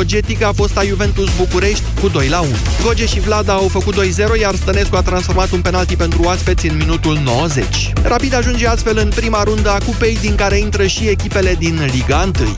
Fogetic a fost a Juventus București cu 2 la 1. Goge și Vlada au făcut 2-0, iar Stănescu a transformat un penalti pentru oaspeți în minutul 90. Rapid ajunge astfel în prima rundă a cupei, din care intră și echipele din Liga 1.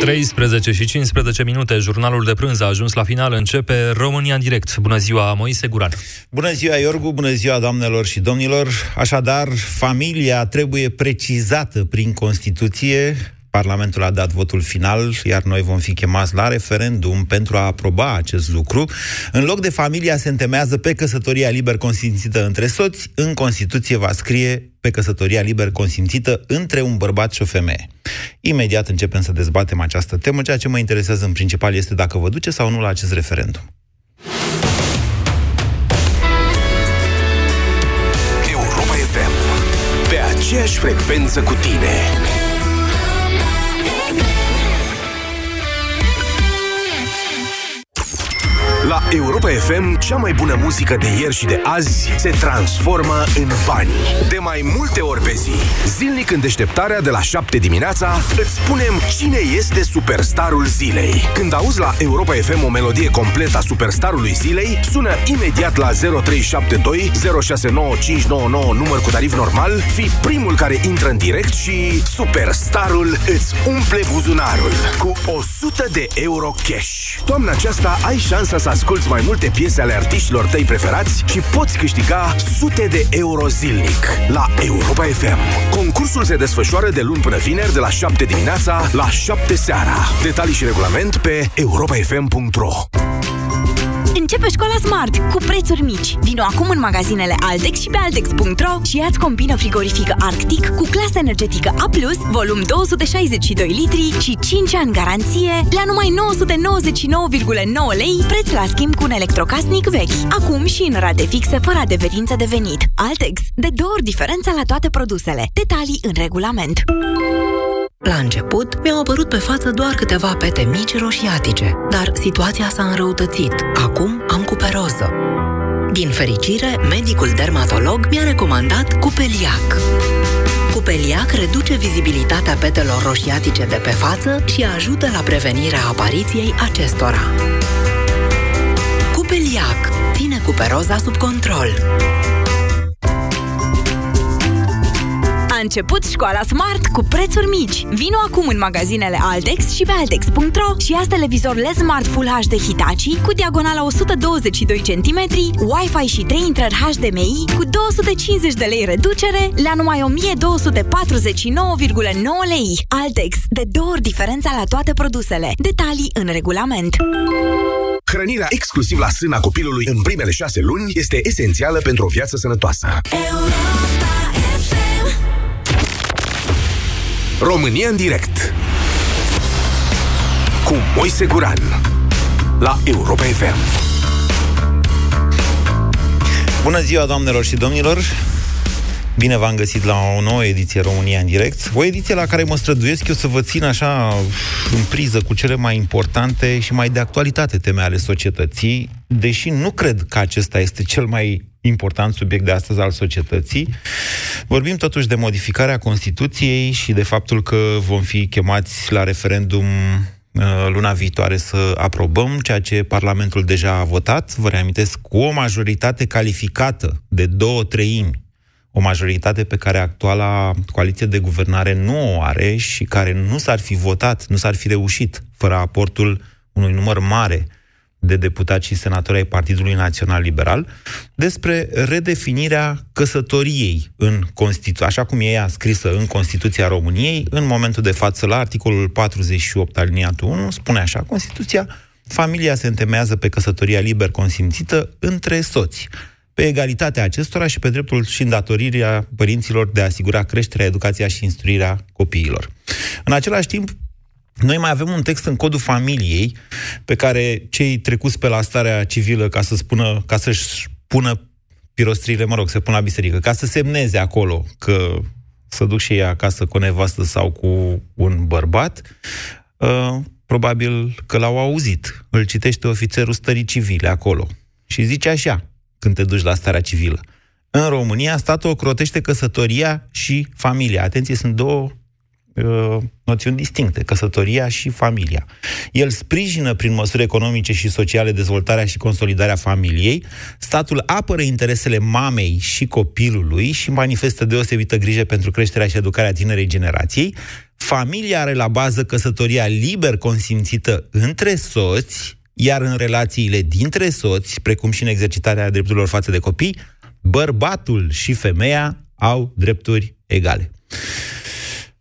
13 și 15 minute, jurnalul de prânz a ajuns la final, începe România în direct. Bună ziua, Moise Guran. Bună ziua, Iorgu, bună ziua, doamnelor și domnilor. Așadar, familia trebuie precizată prin Constituție, Parlamentul a dat votul final, iar noi vom fi chemați la referendum pentru a aproba acest lucru. În loc de familia se întemeiază pe căsătoria liber consimțită între soți, în Constituție va scrie pe căsătoria liber consimțită între un bărbat și o femeie. Imediat începem să dezbatem această temă. Ceea ce mă interesează în principal este dacă vă duce sau nu la acest referendum. Europa FM. Pe aceeași frecvență cu tine. La Europa FM, cea mai bună muzică de ieri și de azi se transformă în bani. De mai multe ori pe zi. Zilnic în deșteptarea de la 7 dimineața, îți spunem cine este superstarul zilei. Când auzi la Europa FM o melodie completă a superstarului zilei, sună imediat la 0372 069599 număr cu tarif normal, fi primul care intră în direct și superstarul îți umple buzunarul cu 100 de euro cash. Toamna aceasta ai șansa să asculti mai multe piese ale artiștilor tăi preferați și poți câștiga sute de euro zilnic la Europa FM. Concursul se desfășoară de luni până vineri de la 7 dimineața la 7 seara. Detalii și regulament pe europafm.ro Începe școala Smart cu prețuri mici. Vino acum în magazinele Altex și pe altex.ro și ia-ți combină frigorifică Arctic cu clasă energetică A+, volum 262 litri și 5 ani garanție la numai 999,9 lei, preț la schimb cu un electrocasnic vechi. Acum și în rate fixe fără adeverință de venit. Altex, de două ori diferența la toate produsele. Detalii în regulament. La început, mi-au apărut pe față doar câteva pete mici roșiatice, dar situația s-a înrăutățit. Acum am cuperoză. Din fericire, medicul dermatolog mi-a recomandat Cupeliac. Cupeliac reduce vizibilitatea petelor roșiatice de pe față și ajută la prevenirea apariției acestora. Cupeliac ține cuperoza sub control. A început școala Smart cu prețuri mici. Vino acum în magazinele Altex și pe altex.ro și ia televizor LED Smart Full HD Hitachi cu diagonala 122 cm, Wi-Fi și 3 intrări HDMI cu 250 de lei reducere la numai 1249,9 lei. Altex, de două ori diferența la toate produsele. Detalii în regulament. Hrănirea exclusiv la sâna copilului în primele șase luni este esențială pentru o viață sănătoasă. România în direct cu Moise Guran la Europa FM. Bună ziua, doamnelor și domnilor! Bine v-am găsit la o nouă ediție România în direct. O ediție la care mă străduiesc eu să vă țin așa în priză cu cele mai importante și mai de actualitate teme ale societății, deși nu cred că acesta este cel mai important subiect de astăzi al societății. Vorbim totuși de modificarea Constituției și de faptul că vom fi chemați la referendum uh, luna viitoare să aprobăm ceea ce Parlamentul deja a votat, vă reamintesc, cu o majoritate calificată de două treimi, o majoritate pe care actuala coaliție de guvernare nu o are și care nu s-ar fi votat, nu s-ar fi reușit fără aportul unui număr mare de deputați și senatori ai Partidului Național Liberal, despre redefinirea căsătoriei în Constitu- așa cum e ea scrisă în Constituția României, în momentul de față la articolul 48 aliniatul 1, spune așa, Constituția, familia se întemeiază pe căsătoria liber consimțită între soți, pe egalitatea acestora și pe dreptul și îndatorirea părinților de a asigura creșterea, educația și instruirea copiilor. În același timp, noi mai avem un text în codul familiei pe care cei trecuți pe la starea civilă ca să spună, ca să-și pună pirostrile, mă rog, să pună la biserică, ca să semneze acolo că să duc și ei acasă cu o nevastă sau cu un bărbat, uh, probabil că l-au auzit. Îl citește ofițerul stării civile acolo. Și zice așa, când te duci la starea civilă. În România, statul ocrotește căsătoria și familia. Atenție, sunt două uh, noțiuni distincte, căsătoria și familia. El sprijină prin măsuri economice și sociale dezvoltarea și consolidarea familiei, statul apără interesele mamei și copilului și manifestă deosebită grijă pentru creșterea și educarea tinerei generației. Familia are la bază căsătoria liber consimțită între soți, iar în relațiile dintre soți, precum și în exercitarea drepturilor față de copii, bărbatul și femeia au drepturi egale.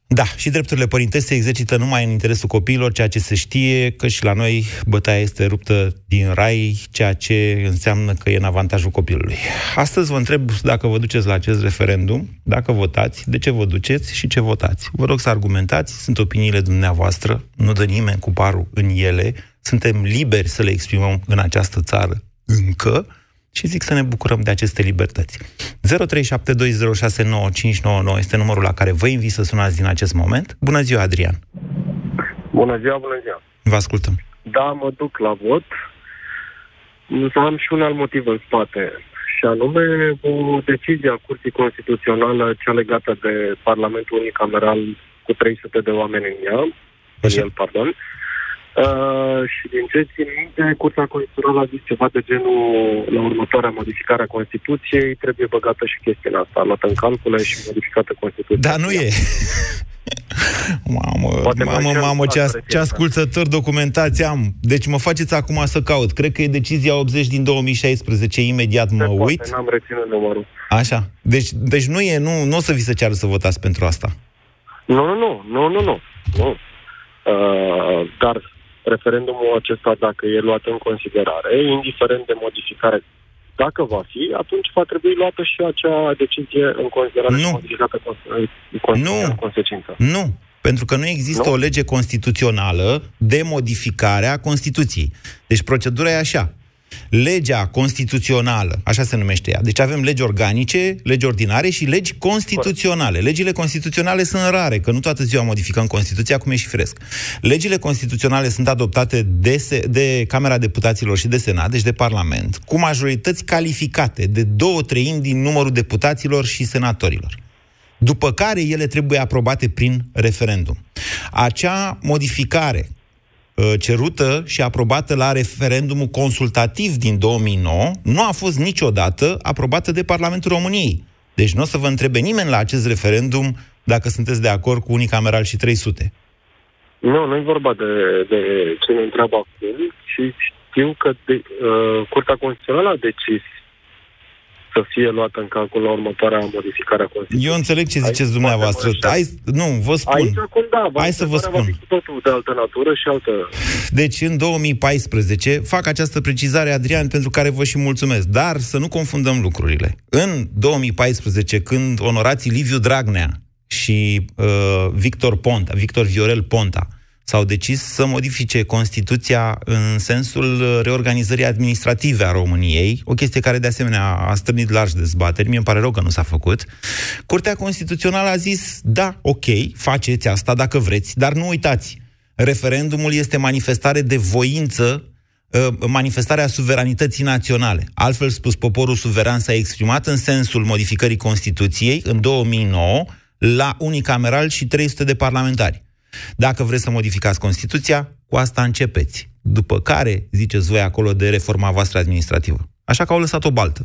Da, și drepturile părintești se exercită numai în interesul copiilor, ceea ce se știe că și la noi bătaia este ruptă din rai, ceea ce înseamnă că e în avantajul copilului. Astăzi vă întreb dacă vă duceți la acest referendum, dacă votați, de ce vă duceți și ce votați. Vă rog să argumentați, sunt opiniile dumneavoastră, nu dă nimeni cu parul în ele, suntem liberi să le exprimăm în această țară încă, și zic să ne bucurăm de aceste libertăți. 0372069599 este numărul la care vă invit să sunați din acest moment. Bună ziua, Adrian! Bună ziua, bună ziua! Vă ascultăm. Da, mă duc la vot, însă am și un alt motiv în spate, și anume o decizie a Curții Constituțională, cea legată de Parlamentul Unicameral cu 300 de oameni în ea, în el, pardon, uh, Uh, și din ce țin minte, Curtea Constituțională a zis ceva de genul la următoarea modificare a Constituției, trebuie băgată și chestia asta, luată în calcule și modificată Constituția. Da, nu e. Mamă, Poate mamă, mamă, ce, as- ce ascultător documentație am. Deci mă faceți acum să caut. Cred că e decizia 80 din 2016. Imediat mă poate, uit. n-am reținut numărul. Așa. Deci, deci nu e, nu, nu o să vi se ceară să votați pentru asta. Nu, nu, nu, nu, nu, nu. nu. Uh, dar referendumul acesta, dacă e luat în considerare, indiferent de modificare, dacă va fi, atunci va trebui luată și acea decizie în considerare nu. modificată în, nu. în consecință. Nu, pentru că nu există nu? o lege constituțională de modificare a Constituției. Deci procedura e așa legea constituțională, așa se numește ea. Deci avem legi organice, legi ordinare și legi constituționale. Legile constituționale sunt rare, că nu toată ziua modificăm Constituția, cum e și fresc. Legile constituționale sunt adoptate de, se, de Camera Deputaților și de Senat, deci de Parlament, cu majorități calificate de două treimi din numărul deputaților și senatorilor după care ele trebuie aprobate prin referendum. Acea modificare Uh, cerută și aprobată la referendumul consultativ din 2009, nu a fost niciodată aprobată de Parlamentul României. Deci nu o să vă întrebe nimeni la acest referendum dacă sunteți de acord cu unicameral și 300. Nu, nu e vorba de, de ce ne întreabă acum, ci știu că de, uh, Curtea Constituțională a decis să fie luată în calcul la următoarea modificare a Constituției. Eu înțeleg ce ziceți Aici dumneavoastră. Hai, nu, vă spun. Aici acum, da, Hai să vă spun. Va totul de altă natură și altă... Deci, în 2014, fac această precizare, Adrian, pentru care vă și mulțumesc. Dar să nu confundăm lucrurile. În 2014, când onorații Liviu Dragnea și uh, Victor Ponta, Victor Viorel Ponta, s-au decis să modifice Constituția în sensul reorganizării administrative a României, o chestie care de asemenea a strânit largi dezbateri, mie îmi pare rău că nu s-a făcut. Curtea Constituțională a zis, da, ok, faceți asta dacă vreți, dar nu uitați, referendumul este manifestare de voință ă, manifestarea suveranității naționale. Altfel spus, poporul suveran s-a exprimat în sensul modificării Constituției în 2009 la unicameral și 300 de parlamentari. Dacă vreți să modificați Constituția, cu asta începeți. După care, ziceți voi acolo de reforma voastră administrativă. Așa că au lăsat o baltă.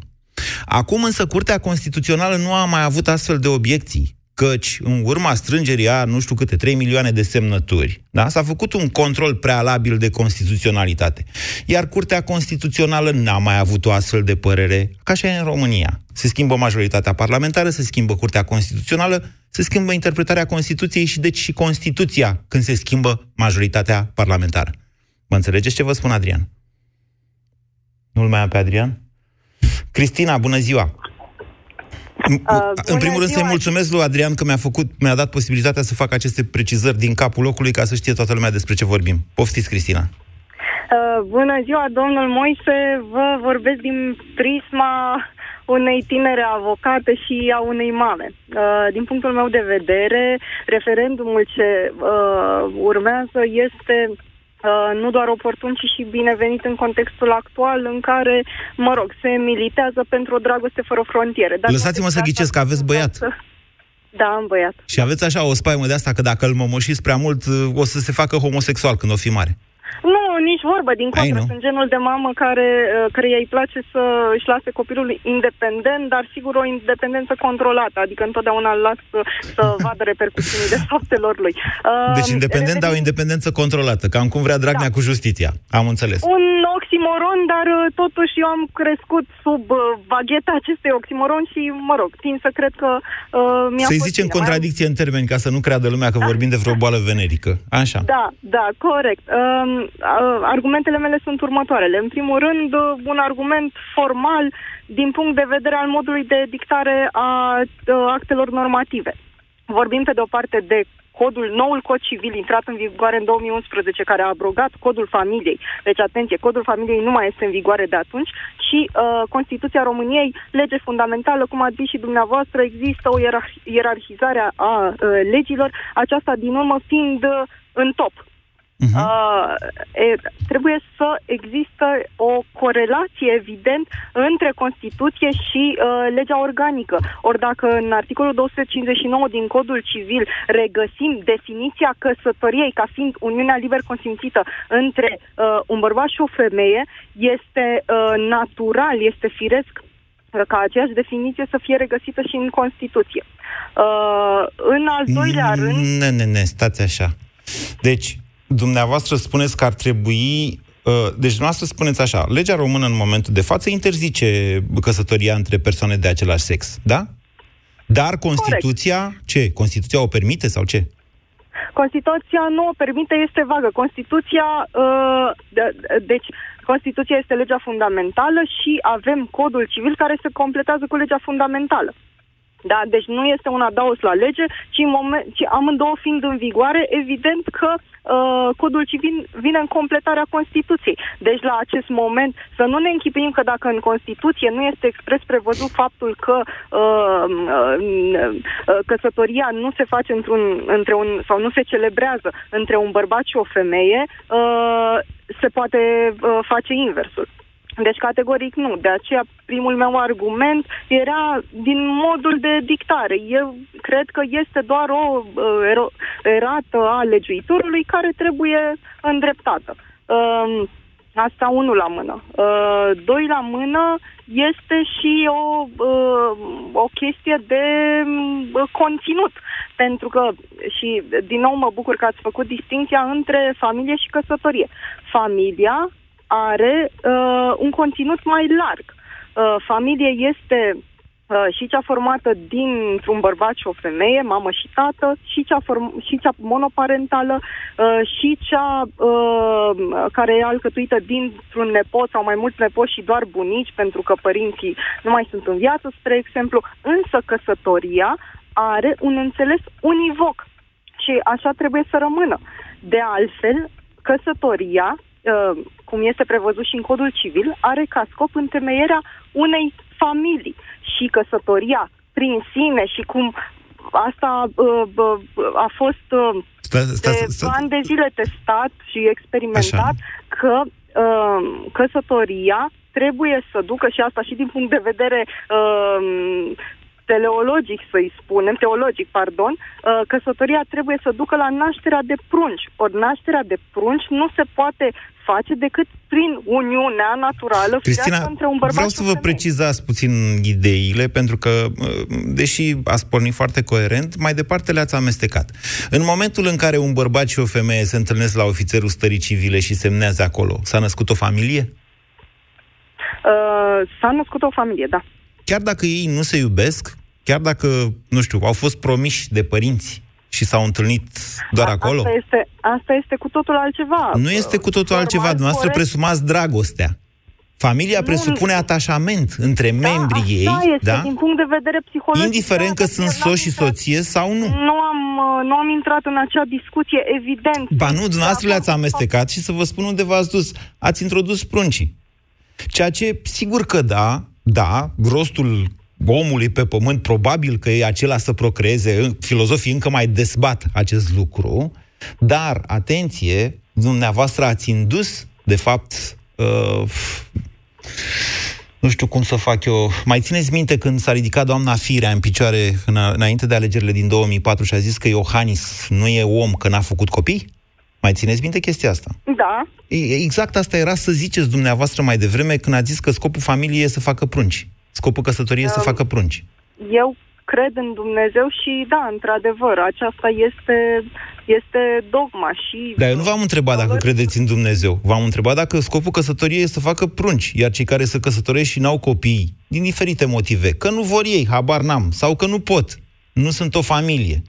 Acum însă Curtea Constituțională nu a mai avut astfel de obiecții, căci în urma strângerii a nu știu câte 3 milioane de semnături, da, s-a făcut un control prealabil de constituționalitate. Iar Curtea Constituțională n-a mai avut o astfel de părere, ca și în România. Se schimbă majoritatea parlamentară, se schimbă Curtea Constituțională, se schimbă interpretarea Constituției și deci și Constituția când se schimbă majoritatea parlamentară. Mă înțelegeți ce vă spun, Adrian? Nu-l mai am pe Adrian? Cristina, bună ziua! Uh, în primul rând să-i mulțumesc lui Adrian că mi-a, făcut, mi-a dat posibilitatea să fac aceste precizări din capul locului ca să știe toată lumea despre ce vorbim. Poftiți, Cristina! Uh, bună ziua, domnul Moise, vă vorbesc din prisma unei tinere avocate și a unei mame. Uh, din punctul meu de vedere, referendumul ce uh, urmează este Uh, nu doar oportun, ci și binevenit în contextul actual în care, mă rog, se militează pentru o dragoste fără frontiere. Dar Lăsați-mă să ghicesc că aveți băiat. Să... Da, am băiat. Și aveți așa o spaimă de asta că dacă îl momoșiți prea mult, o să se facă homosexual când o fi mare. Nu, nici vorbă, din contră. Sunt genul de mamă care, uh, care îi place să își lase copilul independent, dar sigur o independență controlată, adică întotdeauna îl las să, să vadă repercusiunile faptelor lui. Uh, deci independent, dar o independență controlată, cam cum vrea Dragnea da. cu justiția. Am înțeles. Un oximoron, dar uh, totuși eu am crescut sub vagheta acestui oximoron și, mă rog, tin să cred că uh, mi-a Să-i zicem bine. contradicție mai... în termeni, ca să nu creadă lumea că da. vorbim de vreo boală venerică. Așa. Da, da, corect. Uh, argumentele mele sunt următoarele. În primul rând, un argument formal din punct de vedere al modului de dictare a actelor normative. Vorbim pe de o parte de codul, noul cod civil intrat în vigoare în 2011, care a abrogat codul familiei. Deci, atenție, codul familiei nu mai este în vigoare de atunci și uh, Constituția României, lege fundamentală, cum ați zis și dumneavoastră, există o ierarhizare a uh, legilor, aceasta din urmă fiind uh, în top Uh-huh. Uh, e, trebuie să există o corelație evident între Constituție și uh, legea organică. Ori dacă în articolul 259 din Codul Civil regăsim definiția căsătoriei ca fiind uniunea liber consimțită între uh, un bărbat și o femeie, este uh, natural, este firesc ca aceeași definiție să fie regăsită și în Constituție. Uh, în al doilea mm, rând... Ne, ne, ne, stați așa. Deci, dumneavoastră spuneți că ar trebui uh, deci, dumneavoastră spuneți așa, legea română în momentul de față interzice căsătoria între persoane de același sex, da? Dar Constituția, Corect. ce? Constituția o permite sau ce? Constituția nu o permite, este vagă. Constituția, uh, de, deci, Constituția este legea fundamentală și avem codul civil care se completează cu legea fundamentală. Da? Deci nu este un adaos la lege, ci, în moment, ci amândouă fiind în vigoare, evident că uh, codul civil vine în completarea Constituției. Deci la acest moment să nu ne închipuim că dacă în Constituție nu este expres prevăzut faptul că uh, uh, căsătoria nu se face într-un, între un, sau nu se celebrează între un bărbat și o femeie, uh, se poate uh, face inversul. Deci, categoric nu. De aceea, primul meu argument era din modul de dictare. Eu cred că este doar o uh, erată a legiuitorului care trebuie îndreptată. Uh, asta unul la mână. Uh, doi la mână este și o, uh, o chestie de uh, conținut. Pentru că, și din nou mă bucur că ați făcut distinția între familie și căsătorie. Familia are uh, un conținut mai larg. Uh, familie este uh, și cea formată dintr-un bărbat și o femeie, mamă și tată, și cea, form- și cea monoparentală, uh, și cea uh, care e alcătuită dintr-un nepot sau mai mulți nepoți și doar bunici, pentru că părinții nu mai sunt în viață, spre exemplu. Însă căsătoria are un înțeles univoc și așa trebuie să rămână. De altfel, căsătoria Uh, cum este prevăzut și în codul civil, are ca scop întemeierea unei familii și căsătoria prin sine și cum asta uh, a fost uh, sta, sta, de sta, ani de zile testat și experimentat Așa. că uh, căsătoria trebuie să ducă și asta și din punct de vedere uh, teleologic, să-i spunem, teologic, pardon, uh, căsătoria trebuie să ducă la nașterea de prunci. Ori nașterea de prunci nu se poate face decât prin uniunea naturală Cristina, între un bărbat vreau să vă precizați puțin ideile, pentru că, uh, deși ați pornit foarte coerent, mai departe le-ați amestecat. În momentul în care un bărbat și o femeie se întâlnesc la ofițerul stării civile și semnează acolo, s-a născut o familie? Uh, s-a născut o familie, da. Chiar dacă ei nu se iubesc, chiar dacă, nu știu, au fost promiși de părinți și s-au întâlnit doar A, acolo? Asta este, asta este cu totul altceva. Nu este cu totul Formal altceva. Dumneavoastră corect. presumați dragostea. Familia nu, presupune atașament între da, membrii ei, este, da? din punct de vedere psihologic. Indiferent că sunt soț și soție sau nu. Nu am, nu am intrat în acea discuție, evident. Ba nu, dumneavoastră le-ați amestecat și să vă spun unde v-ați dus. Ați introdus pruncii. Ceea ce, sigur că da, da, rostul omului pe pământ, probabil că e acela să procreeze, filozofii încă mai dezbat acest lucru, dar, atenție, dumneavoastră ați indus, de fapt, uh, Nu știu cum să fac eu. Mai țineți minte când s-a ridicat doamna Firea în picioare înainte de alegerile din 2004 și a zis că Iohannis nu e om, că n-a făcut copii? Mai țineți minte chestia asta? Da. Exact asta era să ziceți dumneavoastră mai devreme când a zis că scopul familiei e să facă prunci. Scopul căsătoriei um, să facă prunci. Eu cred în Dumnezeu și da, într-adevăr, aceasta este, este dogma și... Dar eu nu v-am întrebat dacă credeți în Dumnezeu. V-am întrebat dacă scopul căsătoriei este să facă prunci, iar cei care se căsătoresc și n-au copii, din diferite motive, că nu vor ei, habar n-am, sau că nu pot, nu sunt o familie.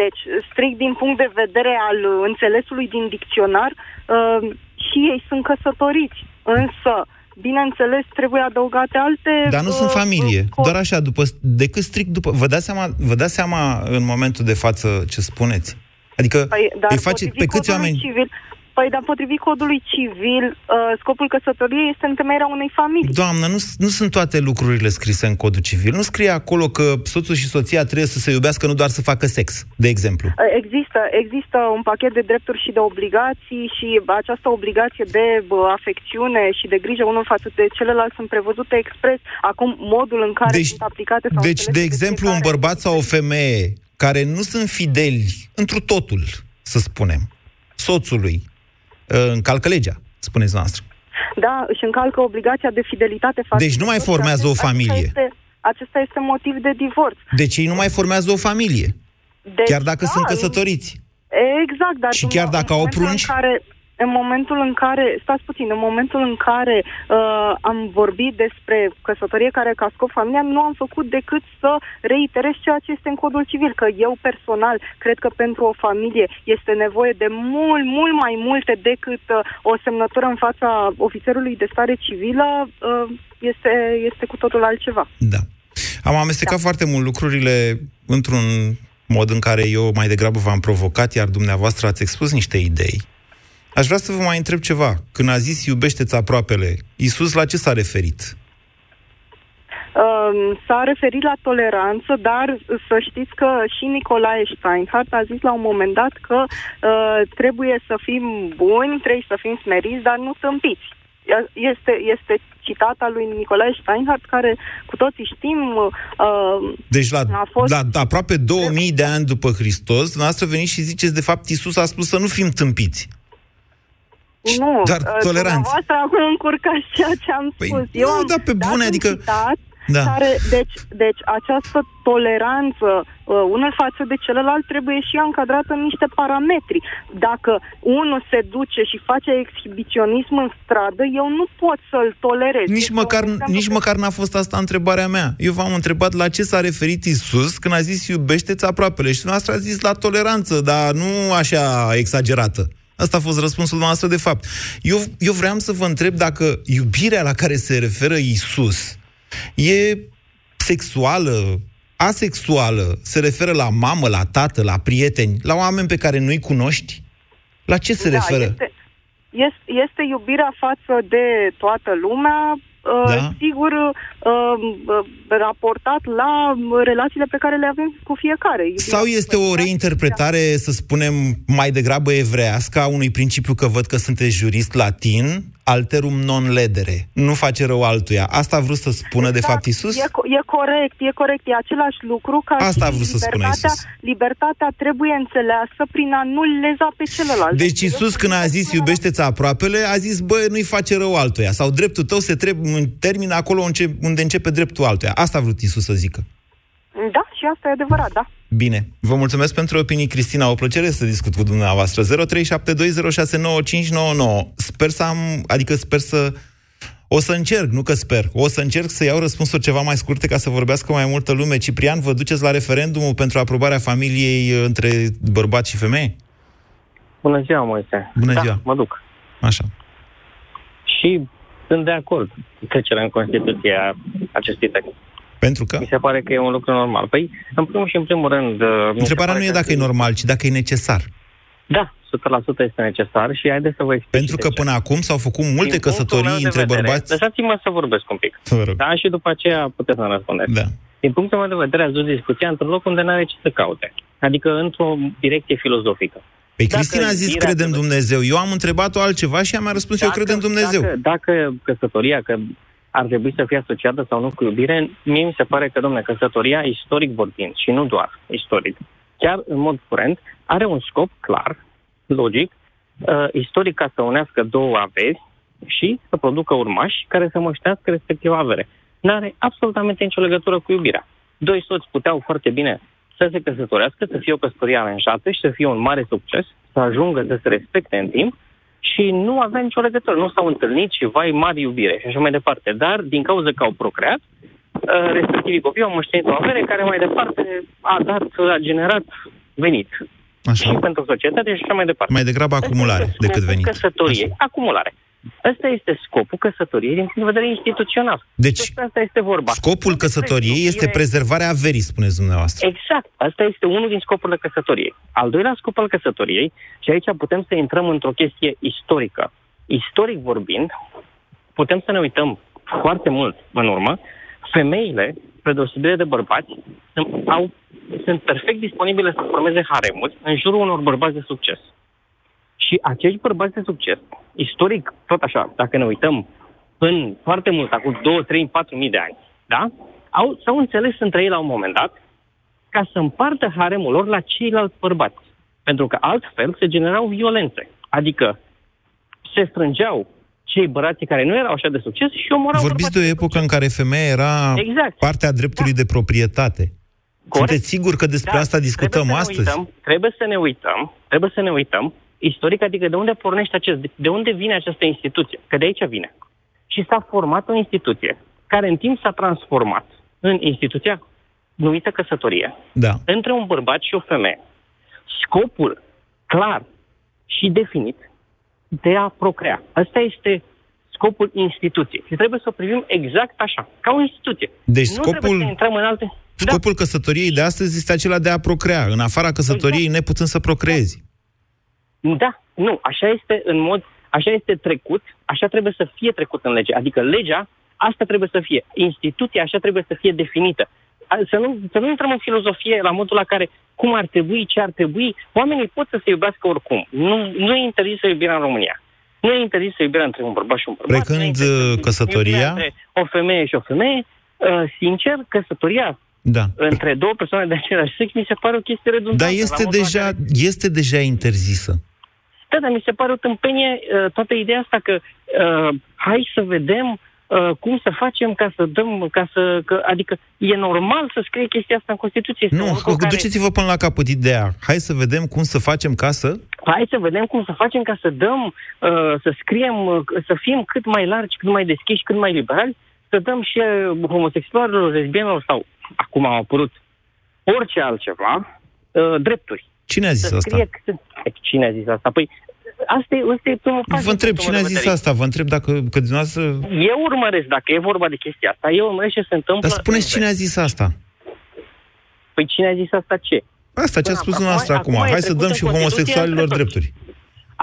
Deci, strict din punct de vedere al înțelesului din dicționar, uh, și ei sunt căsătoriți. Însă, bineînțeles, trebuie adăugate alte... Dar nu uh, sunt familie. Uh, Doar așa, după, decât strict după... Vă dați, seama, vă dați seama în momentul de față ce spuneți? Adică păi, îi face pe câți oameni... Civil, Păi, dar potrivit codului civil, uh, scopul căsătoriei este întemeierea unei familii. Doamnă, nu, nu sunt toate lucrurile scrise în codul civil. Nu scrie acolo că soțul și soția trebuie să se iubească, nu doar să facă sex, de exemplu. Uh, există, există un pachet de drepturi și de obligații și această obligație de afecțiune și de grijă unul față de celălalt sunt prevăzute expres. Acum, modul în care deci, sunt aplicate... Sau deci, de exemplu, un bărbat sau o femeie care nu sunt fideli întru totul, să spunem, soțului, încalcă legea, spuneți noastră. Da, își încalcă obligația de fidelitate față Deci nu mai formează o familie. Acesta este, acesta este motiv de divorț. Deci ei nu mai formează o familie. Deci, chiar dacă da, sunt căsătoriți. Exact, dar și chiar dacă au prunci? Care, în momentul în care, stați puțin, în momentul în care uh, am vorbit despre căsătorie care ca scop familia, nu am făcut decât să reiterez ceea ce este în codul civil, că eu personal cred că pentru o familie este nevoie de mult, mult mai multe decât uh, o semnătură în fața ofițerului de stare civilă, uh, este, este cu totul altceva. Da. Am amestecat da. foarte mult lucrurile într-un mod în care eu mai degrabă v-am provocat, iar dumneavoastră ați expus niște idei Aș vrea să vă mai întreb ceva. Când a zis iubește-ți aproapele, Iisus la ce s-a referit? Um, s-a referit la toleranță, dar să știți că și Nicolae Steinhardt a zis la un moment dat că uh, trebuie să fim buni, trebuie să fim smeriți, dar nu tâmpiți. Este, este citata lui Nicolae Steinhardt, care cu toții știm... Uh, deci la, a fost... la aproape 2000 de ani după Hristos, dumneavoastră veniți și ziceți, de fapt, Iisus a spus să nu fim tâmpiți. Nu, dar uh, toleranță. Dumneavoastră acum încurcați ceea ce am păi spus. Eu nu, am da, pe bune, adică... Citat, da. care, deci, deci această toleranță uh, unul față de celălalt trebuie și încadrată în niște parametri. Dacă unul se duce și face exhibiționism în stradă, eu nu pot să-l tolerez. Nici deci, măcar, nici că... măcar n-a fost asta întrebarea mea. Eu v-am întrebat la ce s-a referit Isus când a zis iubește-ți aproapele și dumneavoastră a zis la toleranță, dar nu așa exagerată. Asta a fost răspunsul noastră de fapt. Eu, eu vreau să vă întreb dacă iubirea la care se referă Isus e sexuală, asexuală, se referă la mamă, la tată, la prieteni, la oameni pe care nu-i cunoști? La ce se da, referă? Este, este, este iubirea față de toată lumea, da? Uh, sigur, uh, uh, raportat la relațiile pe care le avem cu fiecare. Sau este o reinterpretare, să spunem, mai degrabă evrească a unui principiu că văd că sunteți jurist latin, alterum non ledere. Nu face rău altuia. Asta a vrut să spună, exact. de fapt, Isus? E, e corect, e corect. E același lucru ca Asta a vrut să spună Isus. Libertatea trebuie înțeleasă prin a nu leza pe celălalt. Deci Isus, când a zis iubește-ți aproapele, a zis, bă, nu-i face rău altuia. Sau dreptul tău se trebuie termină acolo unde începe dreptul altuia. Asta a vrut Isus să zică. Da, și asta e adevărat, da. Bine. Vă mulțumesc pentru opinii, Cristina. O plăcere să discut cu dumneavoastră. 0372069599. Sper să am, adică sper să... O să încerc, nu că sper. O să încerc să iau răspunsuri ceva mai scurte ca să vorbească mai multă lume. Ciprian, vă duceți la referendumul pentru aprobarea familiei între bărbați și femei? Bună ziua, Moise. Bună da, ziua. mă duc. Așa. Și sunt de acord cu trecerea în Constituție a acestui text. Pentru că? Mi se pare că e un lucru normal. Păi, în primul și în primul rând... Uh, Întrebarea nu e dacă e normal, ci dacă e necesar. Da, 100% este necesar și haideți să vă explic. Pentru că până acum s-au făcut multe Din căsătorii între vedere, bărbați... Lăsați-mă să vorbesc un pic. Da, și după aceea puteți să răspundeți. Da. Din punctul meu de vedere, ați dus discuția într-un loc unde nu are ce să caute. Adică într-o direcție filozofică. Păi Dacă Cristina a zis iubirea cred în trebuie- Dumnezeu. Eu am întrebat-o altceva și ea mi-a răspuns eu cred în Dumnezeu. Dacă, dacă căsătoria, că ar trebui să fie asociată sau nu cu iubire, mie mi se pare că, domnule, căsătoria, istoric vorbind, și nu doar istoric, chiar în mod curent, are un scop clar, logic, uh, istoric ca să unească două averi și să producă urmași care să măștească respectiva avere. N-are absolutamente nicio legătură cu iubirea. Doi soți puteau foarte bine să se căsătorească, să fie o căsătorie aranjată și să fie un mare succes, să ajungă să se respecte în timp și nu avea nicio legătură. Nu s-au întâlnit și vai, mari iubire și așa mai departe. Dar, din cauza că au procreat, uh, respectivii copii au moștenit o avere care mai departe a dat, a generat venit. Așa. Și pentru societate și așa mai departe. Mai degrabă Ăsta acumulare este decât scopul venit. Căsătoriei. Așa. Acumulare. Ăsta este scopul căsătoriei din punct de vedere instituțional. Deci, Despre asta este vorba. Scopul Nu despre căsătoriei este iubire. prezervarea averii, spuneți dumneavoastră. Exact. Asta este unul din scopurile căsătoriei. Al doilea scop al căsătoriei, și aici putem să intrăm într-o chestie istorică. Istoric vorbind, putem să ne uităm foarte mult în urmă, femeile, spre deosebire de bărbați, sunt, au, sunt perfect disponibile să formeze haremuri în jurul unor bărbați de succes. Și acești bărbați de succes, istoric, tot așa, dacă ne uităm în foarte mult, acum 2, 3, 4 mii de ani, da? Au, s-au înțeles între ei la un moment dat ca să împartă haremul lor la ceilalți bărbați. Pentru că altfel se generau violențe. Adică se strângeau cei bărbații care nu erau așa de succes și omorau Vorbiți de o bărbații epocă în care femeia era Exact. partea dreptului de proprietate. Corect. Sunteți sigur că despre Da, asta discutăm trebuie să ne astăzi? Uităm, trebuie să ne uităm, trebuie să ne uităm istoric, adică de unde pornește acest, de unde vine această instituție, că de aici vine. Și s-a format o instituție care în timp s-a transformat în instituția numită căsătorie, Da. între un bărbat și o femeie. Scopul clar și definit de a procrea. Asta este scopul instituției. Și trebuie să o privim exact așa, ca o instituție. Deci nu trebuie scopul- să intrăm în alte... Scopul căsătoriei de astăzi este acela de a procrea, în afara căsătoriei Exact. neputând să procreezi. Da, nu, așa este în mod, așa este trecut, așa trebuie să fie trecut în lege. Adică legea, asta trebuie să fie. Instituția așa trebuie să fie definită. A- Să nu, să nu intrăm în filozofie la modul la care cum ar trebui, ce ar trebui. Oamenii pot să se iubească oricum. Nu, nu e interzisă iubirea în România. Nu e interzisă iubirea între un bărbat și un bărbat. Precând, nu e interzisă uh, căsătoria? iubirea Între o femeie și o femeie. Uh, sincer, căsătoria Da. între două persoane de același sex mi se pare o chestie redundantă. Dar la este modul la deja, care- este deja interzisă. Da, dar mi se pare o tâmpenie uh, toată ideea asta că uh, hai să vedem uh, cum să facem ca să dăm, ca să, că, adică e normal să scrie chestia asta în Constituție. Este un Nu, lucru care, duceți-vă până la capăt ideea. Hai să vedem cum să facem ca să... hai să vedem cum să facem ca să dăm, uh, să scriem, uh, să fim cât mai largi, cât mai deschiși, cât mai liberali, să dăm și uh, homosexualilor, lesbienilor sau, acum au apărut, orice altceva, uh, drepturi. Cine a zis să asta? scrie cât... Cine a zis asta? Păi, asta e, asta e primul pas. Vă întreb, din cine a punctul meu de zis vedere. asta? Vă întreb dacă că dumneavoastră... Eu urmăresc, dacă e vorba de chestia asta, eu urmăresc ce se întâmplă... Dar spuneți în cine a vest. zis asta? Păi cine a zis asta ce? Asta ce a Până spus acum- dumneavoastră acum. acum e Hai să trecut dăm în și Constituție homosexualilor între toți. drepturi.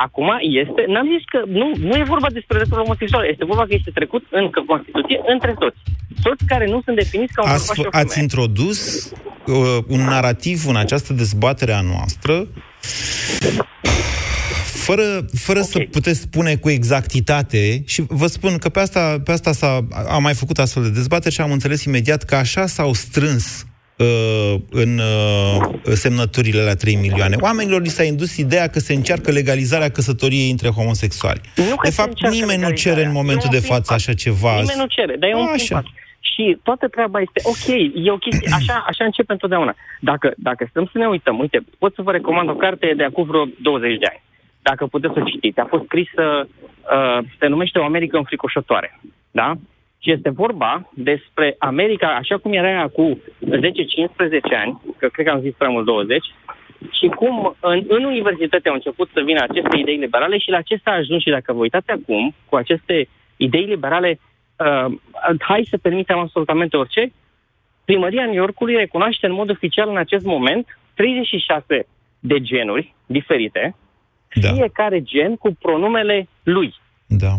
Acum este... N-am zis că... Nu, nu e vorba despre dreptul homosexual. Este vorba că este trecut în Constituție între toți. Toți care nu sunt definiți ca un Ați, bărbat și o f- ați femeie. introdus uh, un narativ în această dezbatere a noastră fără, fără okay. să puteți spune cu exactitate și vă spun că pe asta, pe asta s-a, am mai făcut astfel de dezbateri și am înțeles imediat că așa s-au strâns uh, în uh, semnăturile la 3 milioane. Oamenilor li s-a indus ideea că se încearcă legalizarea căsătoriei între homosexuali. Nu că de se fapt, încearcă nimeni nu legalizarea. cere în momentul E un de față prim pas. așa ceva. Nimeni nu cere, dar e un Așa. prim pas. Și toată treaba este, ok, e o chestie, așa, așa începe întotdeauna. Dacă, dacă stăm să ne uităm, uite, pot să vă recomand o carte de acum vreo 20 de ani. Dacă puteți să o citiți. A fost scrisă, uh, se numește O Americă înfricoșătoare. Da? Și este vorba despre America, așa cum era ea cu 10-15 ani, că cred că am zis prea mult 20, și cum în, în universitate au început să vină aceste idei liberale și la acesta a ajuns și dacă vă uitați acum, cu aceste idei liberale, uh, hai să permitem absolutamente orice, primăria New Yorkului recunoaște în mod oficial în acest moment 36 de genuri diferite, Da. fiecare gen cu pronumele lui, Da.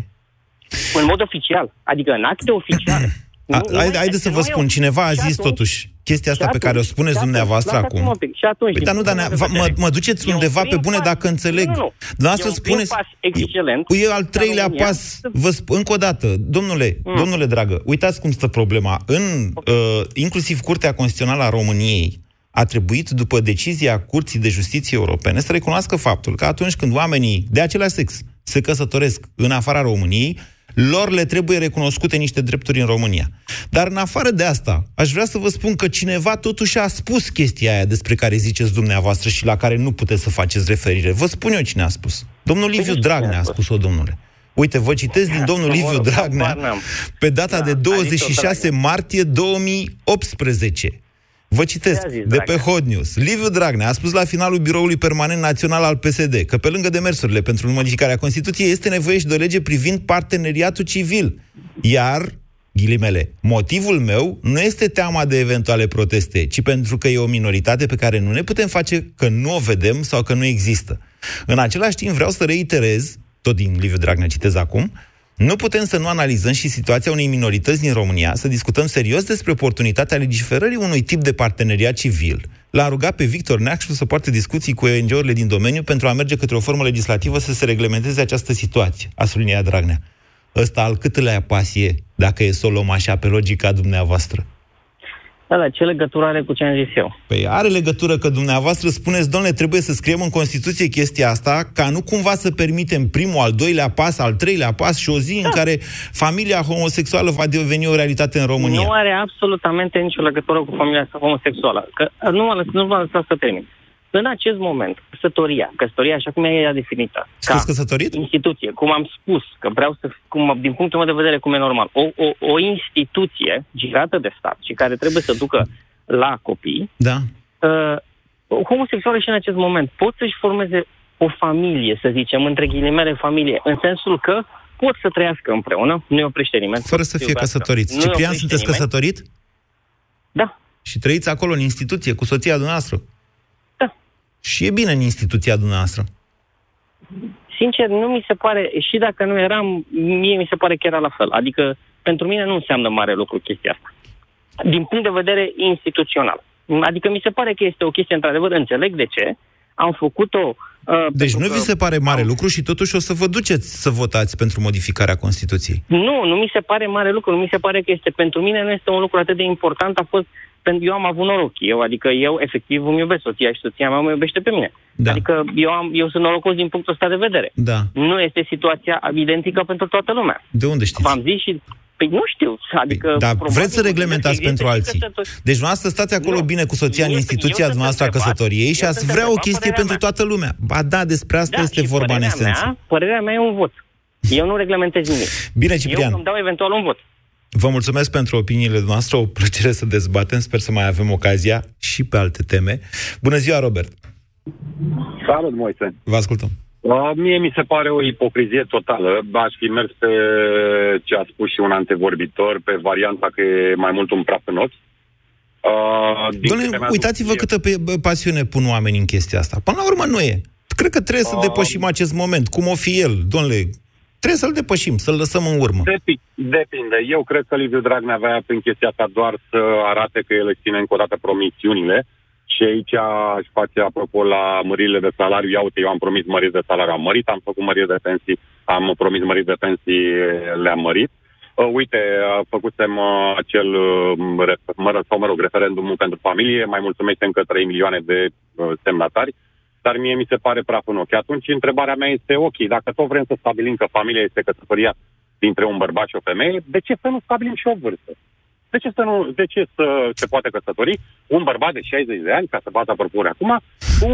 În mod oficial, adică în acte oficiale. A, hai- Haideți să vă spun, cineva a zis totuși, chestia asta Și pe care o atunci- spuneți și atunci, dumneavoastră lăsați-mă acum. un pic. Și atunci, Păi, din dar nu, dar punctul ne- meu de mă, vedere, mă duceți e un undeva pe prim bune pas. dacă înțeleg. Nu, nu, nu. Dumneavoastră E un prim spuneți... pas excelent E al ca treilea România pas. să- Vă sp- încă o dată, domnule, Mm. domnule dragă, uitați cum stă problema. În, uh, inclusiv Curtea Constituțională a României a trebuit, după decizia Curții de Justiție Europene, să recunoască faptul că atunci când oamenii de același sex se căsătoresc în afara României, lor le trebuie recunoscute niște drepturi în România. Dar în afară de asta, aș vrea să vă spun că cineva totuși a spus chestia aia despre care ziceți dumneavoastră și la care nu puteți să faceți referire. Vă spun eu cine a spus. Domnul Liviu cine Dragnea a a spus? spus-o, domnule. Uite, vă citesc din domnul Mă Liviu rog, Dragnea habar n-am. pe data Da, de a zis-o 26 martie 2018. Vă citesc Ce a zis de pe Dragnea? Hot News. Liviu Dragnea a spus la finalul biroului permanent național al PSD că pe lângă demersurile pentru modificarea Constituției este nevoie și de o lege privind parteneriatul civil. Iar, ghilimele, motivul meu nu este teama de eventuale proteste, ci pentru că e o minoritate pe care nu ne putem face că nu o vedem sau că nu există. În același timp vreau să reiterez, tot din Liviu Dragnea citez acum, nu putem să nu analizăm și situația unei minorități din România, să discutăm serios despre oportunitatea legiferării unui tip de parteneriat civil. L-a rugat pe Victor Neacșu să poarte discuții cu ONG-urile din domeniu pentru a merge către o formă legislativă să se reglementeze această situație, a subliniat Dragnea. Ăsta al câtălea pas e, dacă e să o luăm așa pe logica dumneavoastră. Da, dar ce legătură are cu ce am zis eu? Păi are legătură că dumneavoastră spuneți, domnule, trebuie să scriem în Constituție chestia asta, ca nu cumva să permitem primul, al doilea pas, al treilea pas și o zi da. în care familia homosexuală va deveni o realitate în România. Nu are absolutamente nicio legătură cu familia asta homosexuală. Că nu mă lăs- nu mă lăsați să termin. În acest moment, căsătoria, căsătoria așa cum e ea definită, Sunteți căsătorit? instituție, cum am spus, că vreau să, cum, din punctul meu de vedere, cum e normal, o, o, o instituție girată de stat și care trebuie să ducă la copii, Da. uh, homosexuale și în acest moment pot să-și formeze o familie, să zicem, între ghilimele familie, în sensul că pot să trăiască împreună, nu-i oprește nimeni. Fără pot să fie iubească. căsătoriți. Nu-i Ciprian, oprește sunteți nimeni. căsătorit? Da. Și trăiți acolo în instituție cu soția dumneavoastră? Da. Și e bine în instituția dumneavoastră. Sincer, nu mi se pare, și dacă nu eram, mie mi se pare că era la fel. Adică, pentru mine nu înseamnă mare lucru chestia asta. Din punct de vedere instituțional. Adică mi se pare că este o chestie, într-adevăr, înțeleg de ce. Am făcut-o... Uh, Deci pentru nu că vi se pare mare am- lucru și totuși o să vă duceți să votați pentru modificarea Constituției. Nu, nu mi se pare mare lucru. Nu mi se pare că este pentru mine, nu este un lucru atât de important. A fost pentru eu am avut noroc. Eu, adică eu efectiv îmi iubesc soția și soția mea mă iubește pe mine. Da. Adică eu, am, eu sunt norocos din punctul ăsta de vedere. Da. Nu este situația identică pentru toată lumea. De unde știți? V-am zis și... Păi nu știu, adică... Păi, dar probabil vreți să că reglementați există pentru și alții. căsători- Deci dumneavoastră stați acolo Nu. bine cu soția în Eu- instituția eu sunt dumneavoastră a întrebat, căsătoriei și eu ați sunt vrea o întrebat, chestie părerea pentru mea. toată lumea. Ba da, despre asta Da, este și vorba în părerea esență. Mea, părerea mea e un vot. Eu nu reglementez nimic. Bine, Eu Ciprian. îmi dau eventual un vot. Vă mulțumesc pentru opiniile noastre, o plăcere să dezbatem, sper să mai avem ocazia și pe alte teme. Bună ziua, Robert! Salut, Moise. Vă ascultăm. Uh, mie mi se pare o ipocrizie totală. Aș fi mers pe ce a spus și un antevorbitor, pe varianta că e mai mult un praf în ochi. Uh, din câte Doamne, mi-a uitați-vă adus- câtă pe, bă, pasiune pun oamenii în chestia asta. Până la urmă nu e. Cred că trebuie să Um, depășim acest moment, cum o fi el. Domnule, trebuie să-l depășim, să-l lăsăm în urmă. Depi- Depinde. Eu cred că Liviu Dragnea avea prin chestia asta doar să arate că el își ține încă o dată promisiunile și aici aș face apropo la măririle de salariu. Ia uite, eu am promis măriri de salariu, am mărit, am făcut măriri de pensii, am promis măriri de pensii, le-am mărit. Uh, uite, uh, făcusem uh, acel, uh, ref- mă, sau mă rog, referendumul pentru familie, mai mulțumește încă 3 milioane de uh, semnatari, dar mie mi se pare praf în ochi. Atunci, întrebarea mea este, ok, dacă tot vrem să stabilim că familia este căsătoria dintre un bărbat și o femeie, de ce să nu stabilim și o vârstă? De ce să, nu, de ce să se poate căsători un bărbat de 60 de ani, ca să bată propunere acum, cu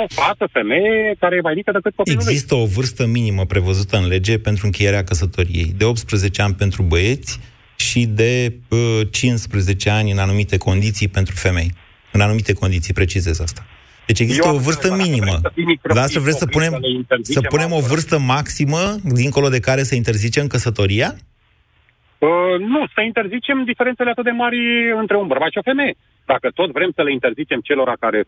o fată, femeie, care e mai mică decât copilul lui? Există o vârstă minimă prevăzută în lege pentru încheierea căsătoriei, de 18 ani pentru băieți și de uh, 15 ani în anumite condiții pentru femei. În anumite condiții, precizez asta. Deci există Eu o am vârstă întrebat, minimă. dacă vrem să fim microbi, Dar asta vreți să copii, punem, să le interzicem să punem o altora. vârstă maximă, dincolo de care să interzicem căsătoria? Uh, nu, să interzicem diferențele atât de mari între un bărbat și o femeie. Dacă tot vrem să le interzicem celor care,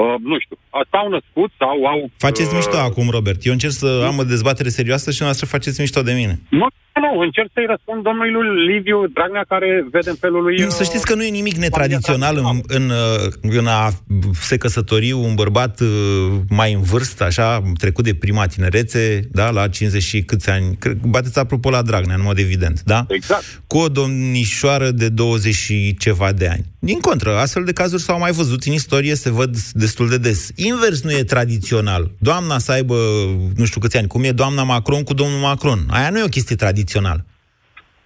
uh, nu știu, s-au născut sau au... Faceți uh, mișto acum, Robert. Eu încerc să am o dezbatere serioasă și noastră faceți mișto de mine. Nu, Nu, încerc să-i răspund domnului Liviu Dragnea, care vede în felul lui... Să știți că nu e nimic netradițional în, în, în a se căsători un bărbat uh, mai în vârstă, așa, trecut de prima tinerețe, da, la 50 și câți ani. Bateți apropo la Dragnea, în mod evident, da? Exact. Cu o domnișoară de 20 și ceva de ani. Din contră, astfel de cazuri s-au mai văzut în istorie, se văd destul de des. Invers nu e tradițional. Doamna să aibă, nu știu câți ani, cum e doamna Macron cu domnul Macron. Aia nu e o chestie tradițională.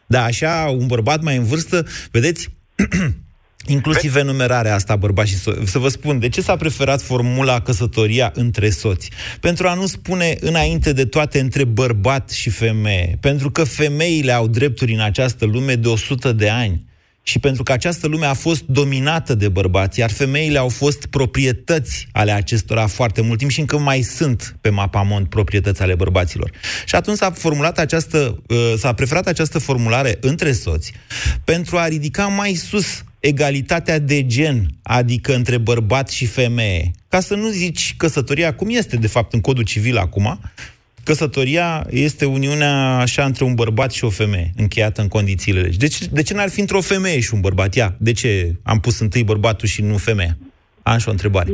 Da, așa, un bărbat mai în vârstă, vedeți, inclusiv enumerarea asta, bărbați și so- Să vă spun, de ce s-a preferat formula căsătoria între soți? Pentru a nu spune înainte de toate între bărbat și femeie. Pentru că femeile au drepturi în această lume de 100 de ani și pentru că această lume a fost dominată de bărbați, iar femeile au fost proprietăți ale acestora foarte mult timp și încă mai sunt pe mapamont proprietăți ale bărbaților. Și atunci s-a formulat această, uh, s-a preferat această formulare între soți pentru a ridica mai sus egalitatea de gen, adică între bărbat și femeie. Ca să nu zici căsătoria cum este, de fapt, în codul civil acum, căsătoria este uniunea așa între un bărbat și o femeie, încheiată în condițiile legi. Deci, de ce n-ar fi într-o femeie și un bărbat? Ia, de ce am pus întâi bărbatul și nu femeia? Am și o întrebare.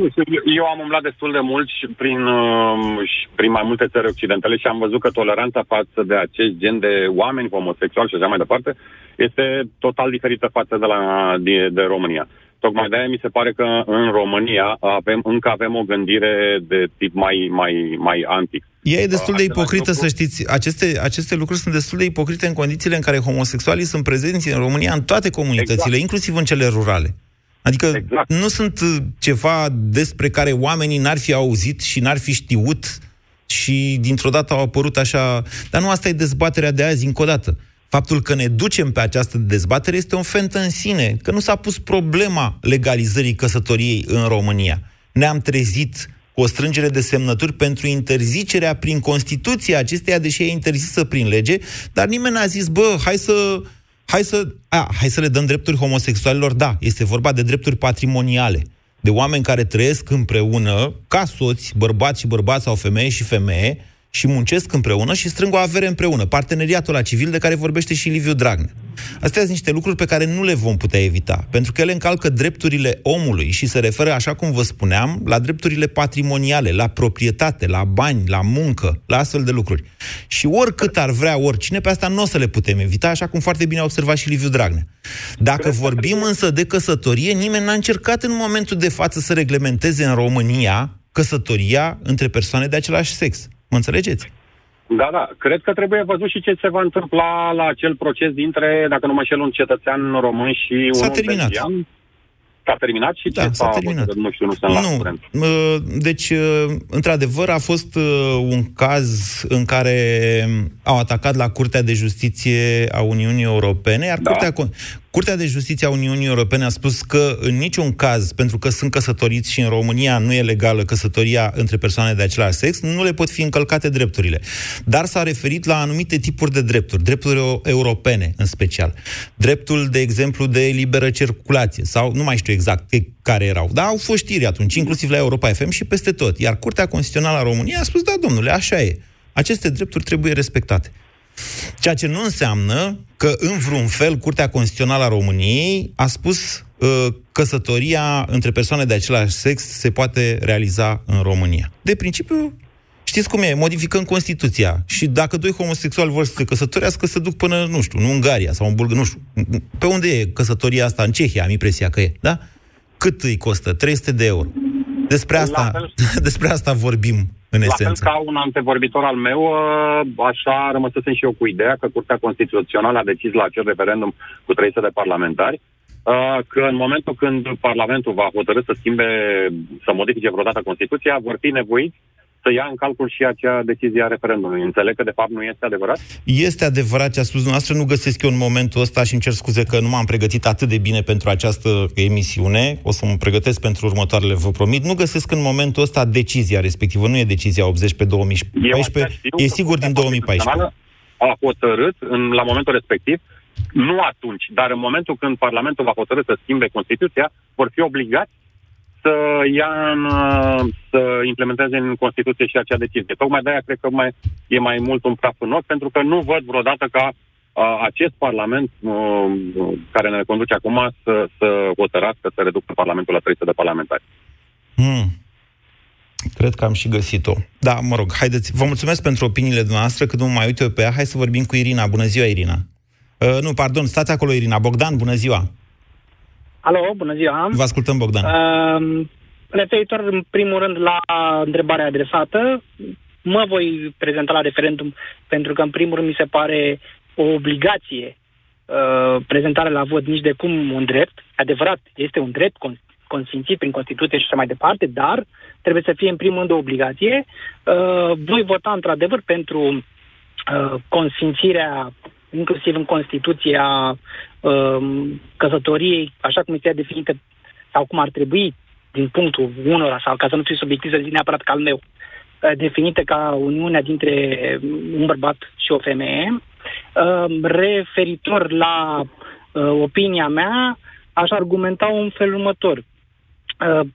Eu am umblat destul de mult și prin, uh, și prin mai multe țări occidentale și am văzut că toleranța față de acest gen de oameni homosexuali și așa mai departe este total diferită față de, la, de, de România. Tocmai de-aia mi se pare că în România avem, încă avem o gândire de tip mai, mai, mai antic. Ea e destul de ipocrită, să știți. Aceste, aceste lucruri sunt destul de ipocrite în condițiile în care homosexualii sunt prezenți în România în toate comunitățile, exact. inclusiv în cele rurale. Adică exact. nu sunt ceva despre care oamenii n-ar fi auzit și n-ar fi știut și dintr-o dată au apărut așa... Dar nu asta e dezbaterea de azi, încă o dată. Faptul că ne ducem pe această dezbatere este un fent în sine, că nu s-a pus problema legalizării căsătoriei în România. Ne-am trezit cu o strângere de semnături pentru interzicerea prin Constituție acesteia, deși e interzisă prin lege, dar nimeni n-a zis, bă, hai să, hai să, a, hai să le dăm drepturi homosexualilor. Da, este vorba de drepturi patrimoniale, de oameni care trăiesc împreună, ca soți, bărbați și bărbați sau femeie și femeie, și muncesc împreună și strâng o avere împreună. Parteneriatul la civil de care vorbește și Liviu Dragnea. Astea sunt niște lucruri pe care nu le vom putea evita, pentru că ele încalcă drepturile omului și se referă, așa cum vă spuneam, la drepturile patrimoniale, la proprietate, la bani, la muncă, la astfel de lucruri. Și oricât ar vrea oricine, pe asta nu o să le putem evita, așa cum foarte bine a observat și Liviu Dragnea. Dacă vorbim însă de căsătorie, nimeni n-a încercat în momentul de față să reglementeze în România căsătoria între persoane de același sex. Mă înțelegeți? Da, da. Cred că trebuie văzut și ce se va întâmpla la acel proces dintre, dacă nu mă șel, un cetățean român și S-a un terminat. belgian. S-a terminat și Da, ce s-a s-a terminat. hotărât? Nu știu, nu sunt la Nu. curent. Uh, Deci, uh, într-adevăr, a fost uh, un caz în care au atacat la Curtea de Justiție a Uniunii Europene, iar Da. Curtea, Con- Curtea de Justiție a Uniunii Europene a spus că în niciun caz, pentru că sunt căsătoriți și în România nu e legală căsătoria între persoane de același sex, nu le pot fi încălcate drepturile. Dar s-a referit la anumite tipuri de drepturi, drepturi eu- europene în special. Dreptul, de exemplu, de liberă circulație, sau nu mai știu exact pe care erau, dar au fost știri atunci, inclusiv la Europa FM și peste tot. Iar Curtea Constituțională a României a spus, da, domnule, așa e. Aceste drepturi trebuie respectate. Ceea ce nu înseamnă că, în vreun fel, Curtea Constituțională a României a spus uh, căsătoria între persoane de același sex se poate realiza în România. De principiu, știți cum e, modificăm Constituția. Și dacă doi homosexuali vor să se căsătorească, se duc până, nu știu, în Ungaria sau în Bulgaria, nu știu. Pe unde e căsătoria asta? În Cehia, am impresia că e, da? Cât îi costă? 300 de euro. Despre asta, fel- despre asta vorbim, în La fel esență. ca un antevorbitor al meu, uh, așa rămăsesem și eu cu ideea că Curtea Constituțională a decis la acel referendum cu 300 de parlamentari uh, că în momentul când Parlamentul va hotărâ să schimbe, să modifice vreodată Constituția, vor fi nevoiți să ia în calcul și acea decizie a referendumului. Înțeleg că de fapt nu este adevărat? Este adevărat ce a spus dumneavoastră, nu găsesc eu în momentul ăsta și îmi cer scuze că nu m-am pregătit atât de bine pentru această emisiune, o să mă pregătesc pentru următoarele, vă promit. Nu găsesc în momentul ăsta decizia respectivă, nu e decizia 80 pe Eu 2014, așa știu e că sigur din Curtea 2014. Constituțională A hotărât în, la momentul respectiv, nu atunci, dar în momentul când Parlamentul va hotărâ să schimbe Constituția, vor fi obligați să ia în, uh, să implementeze în Constituție și acea decizie. Tocmai de-aia cred că mai, e mai mult un praf în ochi, pentru că nu văd vreodată ca uh, acest Parlament uh, care ne conduce acum să, să hotărască să reducă Parlamentul la 300 de parlamentari. Hmm. Cred că am și găsit-o. Da, mă rog, haideți, vă mulțumesc pentru opiniile noastre, că nu mai uite eu pe ea. Hai să vorbim cu Irina. Bună ziua, Irina. Uh, nu, pardon, stați acolo, Irina. Bogdan, bună ziua. Alo, bună ziua. Vă ascultăm, Bogdan. Uh, referitor, în primul rând, la întrebarea adresată, mă voi prezenta la referendum pentru că, în primul rând, mi se pare o obligație uh, prezentarea la vot nici de cum un drept. Adevărat, este un drept consimțit prin Constituție și așa mai departe, dar trebuie să fie în primul rând o obligație. Uh, voi vota într-adevăr pentru uh, consimțirea inclusiv în Constituția uh, căsătoriei, așa cum este definită sau cum ar trebui din punctul unora, sau ca să nu fiu subiectiv să zic neapărat ca al meu, uh, definită ca uniunea dintre un bărbat și o femeie. Uh, referitor la uh, opinia mea, aș argumenta un fel următor. Uh,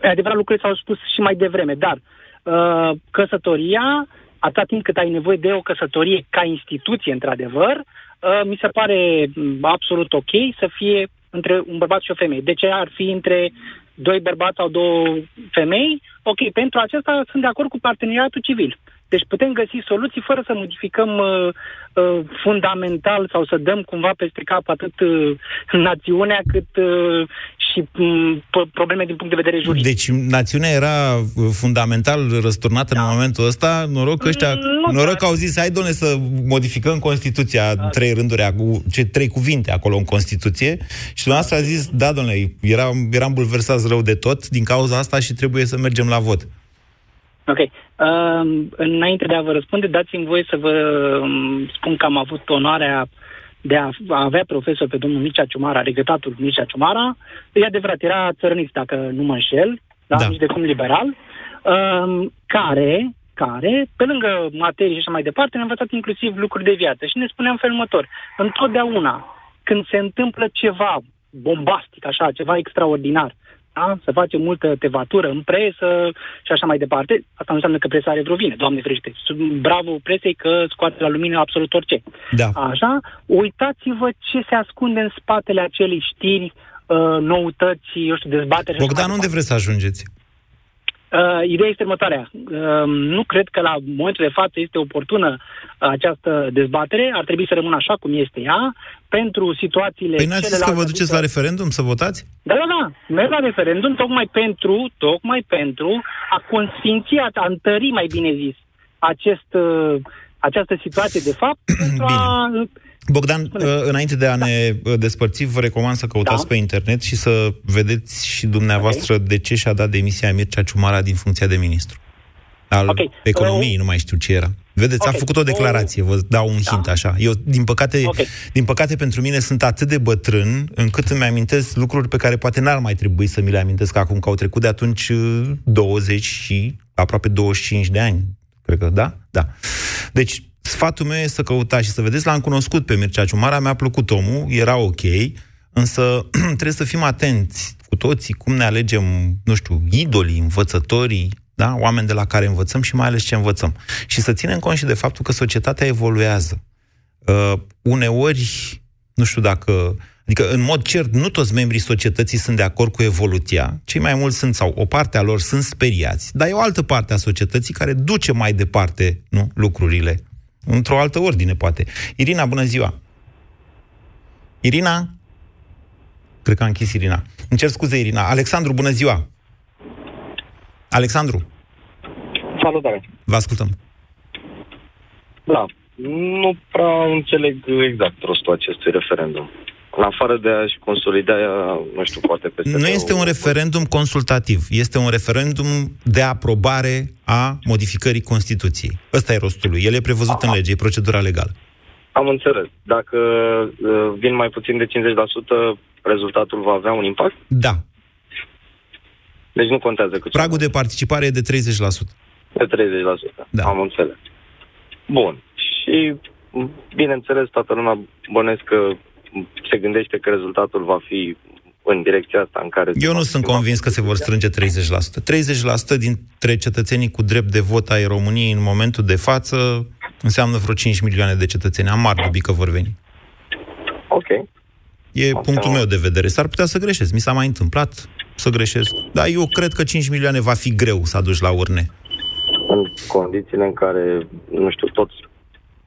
e adevărat, lucrurile s-au spus și mai devreme, dar uh, căsătoria, atâta timp cât ai nevoie de o căsătorie ca instituție, într-adevăr, uh, mi se pare mm, absolut ok să fie între un bărbat și o femeie. De ce ar fi între doi bărbați sau două femei? Ok, pentru acesta sunt de acord cu parteneriatul civil. Deci putem găsi soluții fără să modificăm uh, uh, fundamental sau să dăm cumva peste cap atât uh, națiunea cât uh, și um, probleme din punct de vedere juridic. Deci națiunea era uh, fundamental răsturnată da. în momentul ăsta. Noroc că ăștia, nu, noroc că au zis, hai doamne să modificăm Constituția, da. trei rânduri, ce trei cuvinte acolo în Constituție. Și dumneavoastră a zis, da, domnule, eram, eram bulversați rău de tot din cauza asta și trebuie să mergem la vot. Ok. Uh, înainte de a vă răspunde, dați-mi voie să vă um, spun că am avut onoarea de a, avea profesor pe domnul Mircea Ciumara, regretatul Mircea Ciumara. E adevărat, era țărănist, dacă nu mă înșel, da? da. nici de cum liberal, uh, care, care, pe lângă materii și așa mai departe, ne-a învățat inclusiv lucruri de viață. Și ne spuneam felul următor. Întotdeauna, când se întâmplă ceva bombastic, așa, ceva extraordinar, da? să facem multă tevatură în presă și așa mai departe. Asta nu înseamnă că presa are vreo vine, Doamne ferește. Bravo presei că scoate la lumină absolut orice. Da. Așa, uitați-vă ce se ascunde în spatele acelei știri, uh, noutăți, eu știu, dezbatere. Bogdan, unde vreți să ajungeți? Uh, ideea este următoarea. Uh, nu cred că la momentul de față este oportună uh, această dezbatere. Ar trebui să rămână așa cum este ea. Pentru situațiile... Păi n-ați zis că vă duceți la referendum să votați? Da, da, da. Merg la referendum tocmai pentru, tocmai pentru a consfinți, a întări, mai bine zis, acest, uh, această situație de fapt, pentru Bine. a Bogdan, Spune. Uh, înainte de a da. ne uh, despărți, vă recomand să căutați da. pe internet și să vedeți și dumneavoastră okay. de ce și-a dat demisia Mircea Ciumara din funcția de ministru. Al okay. economiei, uh, nu mai știu ce era. Vedeți, okay. a făcut o declarație, vă dau un da. hint așa. Eu, din păcate, okay. din păcate pentru mine sunt atât de bătrân încât îmi amintesc lucruri pe care poate n-ar mai trebui să mi le amintesc acum, că au trecut de atunci 20 și aproape 25 de ani. Cred că, da? Da. Deci, Sfatul meu e să căutați și să vedeți, l-am cunoscut pe Mircea Ciumara, mi-a plăcut omul, era ok, însă trebuie să fim atenți cu toții cum ne alegem, nu știu, idolii, învățătorii, da? oameni de la care învățăm și mai ales ce învățăm. Și să ținem cont și de faptul că societatea evoluează. Uh, uneori, nu știu dacă... Adică, în mod cert, nu toți membrii societății sunt de acord cu evoluția. Cei mai mulți sunt, sau o parte a lor sunt speriați, dar e o altă parte a societății care duce mai departe nu, lucrurile într-o altă ordine, poate. Irina, bună ziua! Irina? Cred că a închis Irina. Îmi cer scuze, Irina. Alexandru, bună ziua! Alexandru! Salutare! Vă ascultăm. Da, nu prea înțeleg exact rostul acestui referendum în afară de a-și consolida, nu știu, poate pe Nu este un referendum consultativ, este un referendum de aprobare a modificării Constituției. Ăsta e rostul lui. El e prevăzut Aha. în lege, e procedura legală. Am înțeles. Dacă uh, vin mai puțin de 50%, rezultatul va avea un impact? Da. Deci nu contează cât. Pragul de participare e de 30%. De 30%. Da. Am înțeles. Bun. Și, bineînțeles, toată lumea bănesc că se gândește că rezultatul va fi în direcția asta în care... Eu nu sunt convins că se vor strânge 30%. 30% dintre cetățenii cu drept de vot ai României în momentul de față înseamnă vreo 5 milioane de cetățeni. Am mari dubii că vor veni. Ok. E Asta- punctul meu de vedere. S-ar putea să greșesc. Mi s-a mai întâmplat să greșesc. Dar eu cred că 5 milioane va fi greu să aduci la urne. În condițiile în care, nu știu, toți,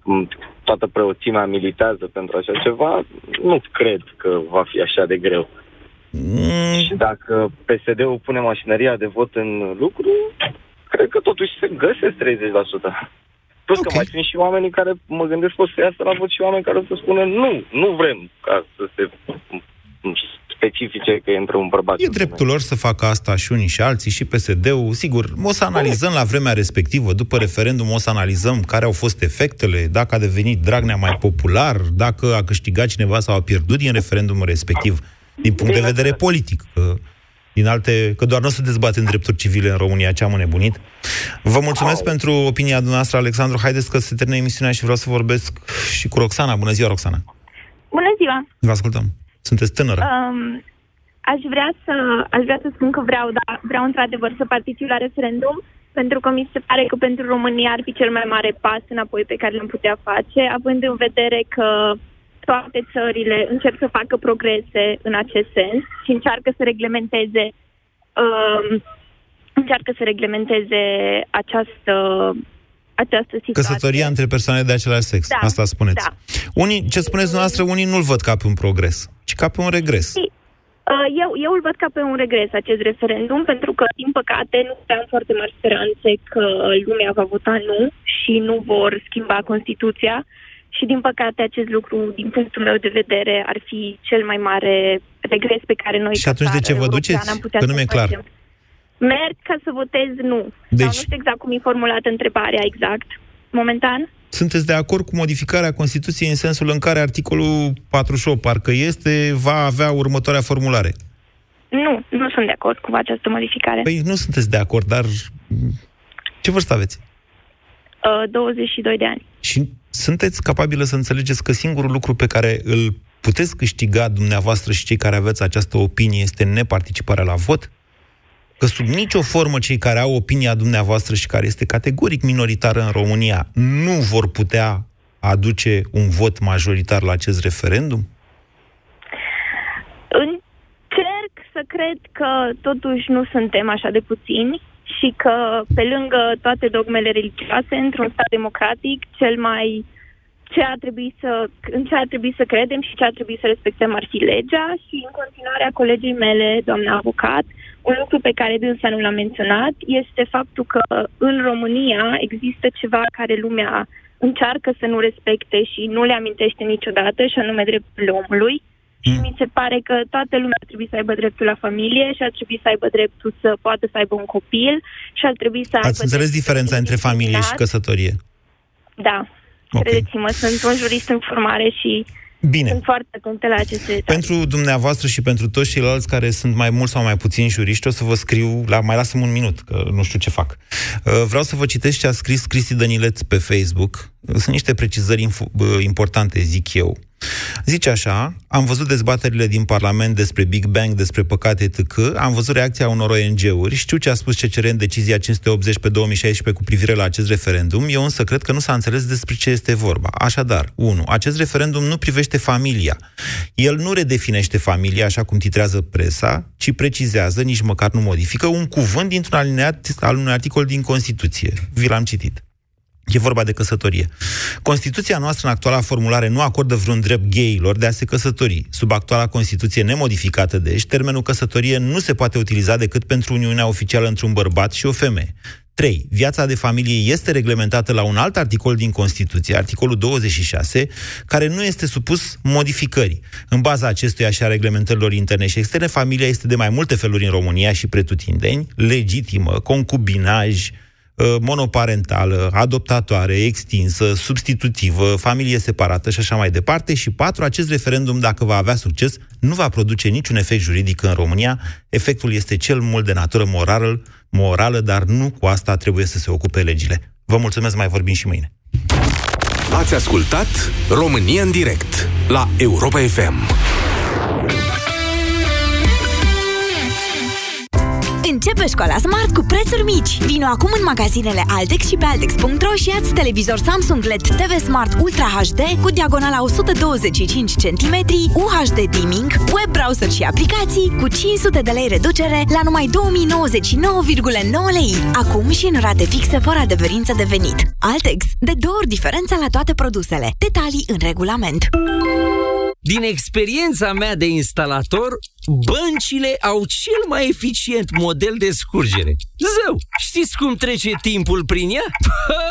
m, toată preoțimea militează pentru așa ceva, nu cred că va fi așa de greu. Mm, Și dacă PSD-ul pune mașinăria de vot în lucru, cred că totuși se găsesc 30%. Plus că mai sunt și oamenii care mă gândesc că o să iasă la vot și oameni care o să spună nu, nu vrem ca să se specifice că intră un bărbat. E dreptul lor să facă asta și unii și alții, și PSD-ul. Sigur, o să analizăm la vremea respectivă, după referendum, o să analizăm care au fost efectele, dacă a devenit Dragnea mai popular, dacă a câștigat cineva sau a pierdut din referendumul respectiv, din punct de vedere politic. Că, din alte, că doar nu o să dezbatem drepturi civile în România, ce am înnebunit. Vă mulțumesc pentru opinia dumneavoastră, Alexandru. Haideți că se termină emisiunea și vreau să vorbesc și cu Roxana. Bună ziua, Roxana. Bună ziua! Vă ascultăm. Sunteți tânără. Um, aș vrea să aș vrea să spun că vreau, da, vreau într-adevăr să particip la referendum, pentru că mi se pare că pentru România ar fi cel mai mare pas înapoi pe care l-am putea face, având în vedere că toate țările încep să facă progrese în acest sens și încearcă să reglementeze um, încearcă să reglementeze această această situație. Căsătoria între persoane de același sex. Da, Asta spuneți. da. Unii, ce spuneți dumneavoastră, unii nu-l văd ca pe un progres, ci ca pe un regres. Uh, Eu, eu îl văd ca pe un regres acest referendum, pentru că, din păcate, nu am foarte mari speranțe că lumea va vota nu și nu vor schimba Constituția. Și, din păcate, acest lucru, din punctul meu de vedere, ar fi cel mai mare regres pe care noi, Și ca atunci de ce țară vă europeană, duceți? am putea Că nu să mi-e clar. facem. Merg ca să votez nu. Deci... Sau nu știu exact cum e formulată întrebarea exact, momentan. Sunteți de acord cu modificarea Constituției în sensul în care articolul 48, parcă este, va avea următoarea formulare? Nu, nu sunt de acord cu această modificare. Păi nu sunteți de acord, dar m, ce vârstă aveți? Uh, 22 de ani. Și sunteți capabilă să înțelegeți că singurul lucru pe care îl puteți câștiga dumneavoastră și cei care aveți această opinie este neparticiparea la vot? Că sub nicio formă cei care au opinia dumneavoastră și care este categoric minoritară în România nu vor putea aduce un vot majoritar la acest referendum? Încerc să cred că totuși nu suntem așa de puțini și că pe lângă toate dogmele religioase, într-un stat democratic, cel mai ce ar trebui să, în ce ar trebui să credem și ce ar trebui să respectăm ar fi legea și în continuarea colegii mele, doamna avocat, un lucru pe care dânsa nu l-a menționat este faptul că în România există ceva care lumea încearcă să nu respecte și nu le amintește niciodată, și anume drepturile omului. Și mi se pare că toată lumea ar trebui să aibă dreptul la familie și ar trebui să aibă dreptul să poată să aibă un copil și ar trebui să aibă Ați înțeles dreptul diferența să fie între familie și discriminat. căsătorie? Da. Credeți-mă, sunt un jurist în formare și Bine. sunt foarte atentă la aceste detalii. Pentru dumneavoastră și pentru toți ceilalți care sunt mai mult sau mai puțin juriști, o să vă scriu, la, mai lasă un minut, că nu știu ce fac. Uh, Vreau să vă citesc ce a scris Cristi Dănileț pe Facebook. Sunt niște precizări info- bă, importante, zic eu. Zice așa, am văzut dezbaterile din Parlament despre Big Bang, despre păcate etc. Am văzut reacția unor ONG-uri, știu ce a spus CCR în decizia 580 pe 2016 cu privire la acest referendum, eu însă cred că nu s-a înțeles despre ce este vorba. Așadar, 1. Acest referendum nu privește familia. El nu redefinește familia așa cum titrează presa, ci precizează, nici măcar nu modifică, un cuvânt dintr-un alineat al unui articol din Constituție. Vi l-am citit. E vorba de căsătorie. Constituția noastră, în actuala formulare, nu acordă vreun drept gayilor de a se căsători. Sub actuala Constituție nemodificată, deci, termenul căsătorie nu se poate utiliza decât pentru uniunea oficială între un bărbat și o femeie. 3. Viața de familie este reglementată la un alt articol din Constituție, articolul 26, care nu este supus modificării. În baza acestuia și a reglementărilor interne și externe, familia este de mai multe feluri în România și pretutindeni, legitimă, concubinaj, uh, monoparentală, adoptatoare, extinsă, substitutivă, familie separată și așa mai departe. Și patru, acest referendum, dacă va avea succes, nu va produce niciun efect juridic în România. Efectul este cel mult de natură morală, morală, dar nu cu asta trebuie să se ocupe legile. Vă mulțumesc, mai vorbim și mâine. Ați ascultat România în direct la Europa FM. Începe școala Smart cu prețuri mici. Vino acum în magazinele Altex și pe Altex.ro și ia televizor Samsung LED TV Smart Ultra HD cu diagonala 125 cm, UHD dimming, web browser și aplicații cu 500 de lei reducere la numai 2099,9 lei. Acum și în rate fixe fără adeverință de venit. Altex. De două ori diferența la toate produsele. Detalii în regulament. Din experiența mea de instalator, băncile au cel mai eficient model de scurgere. Zău, știți cum trece timpul prin ea?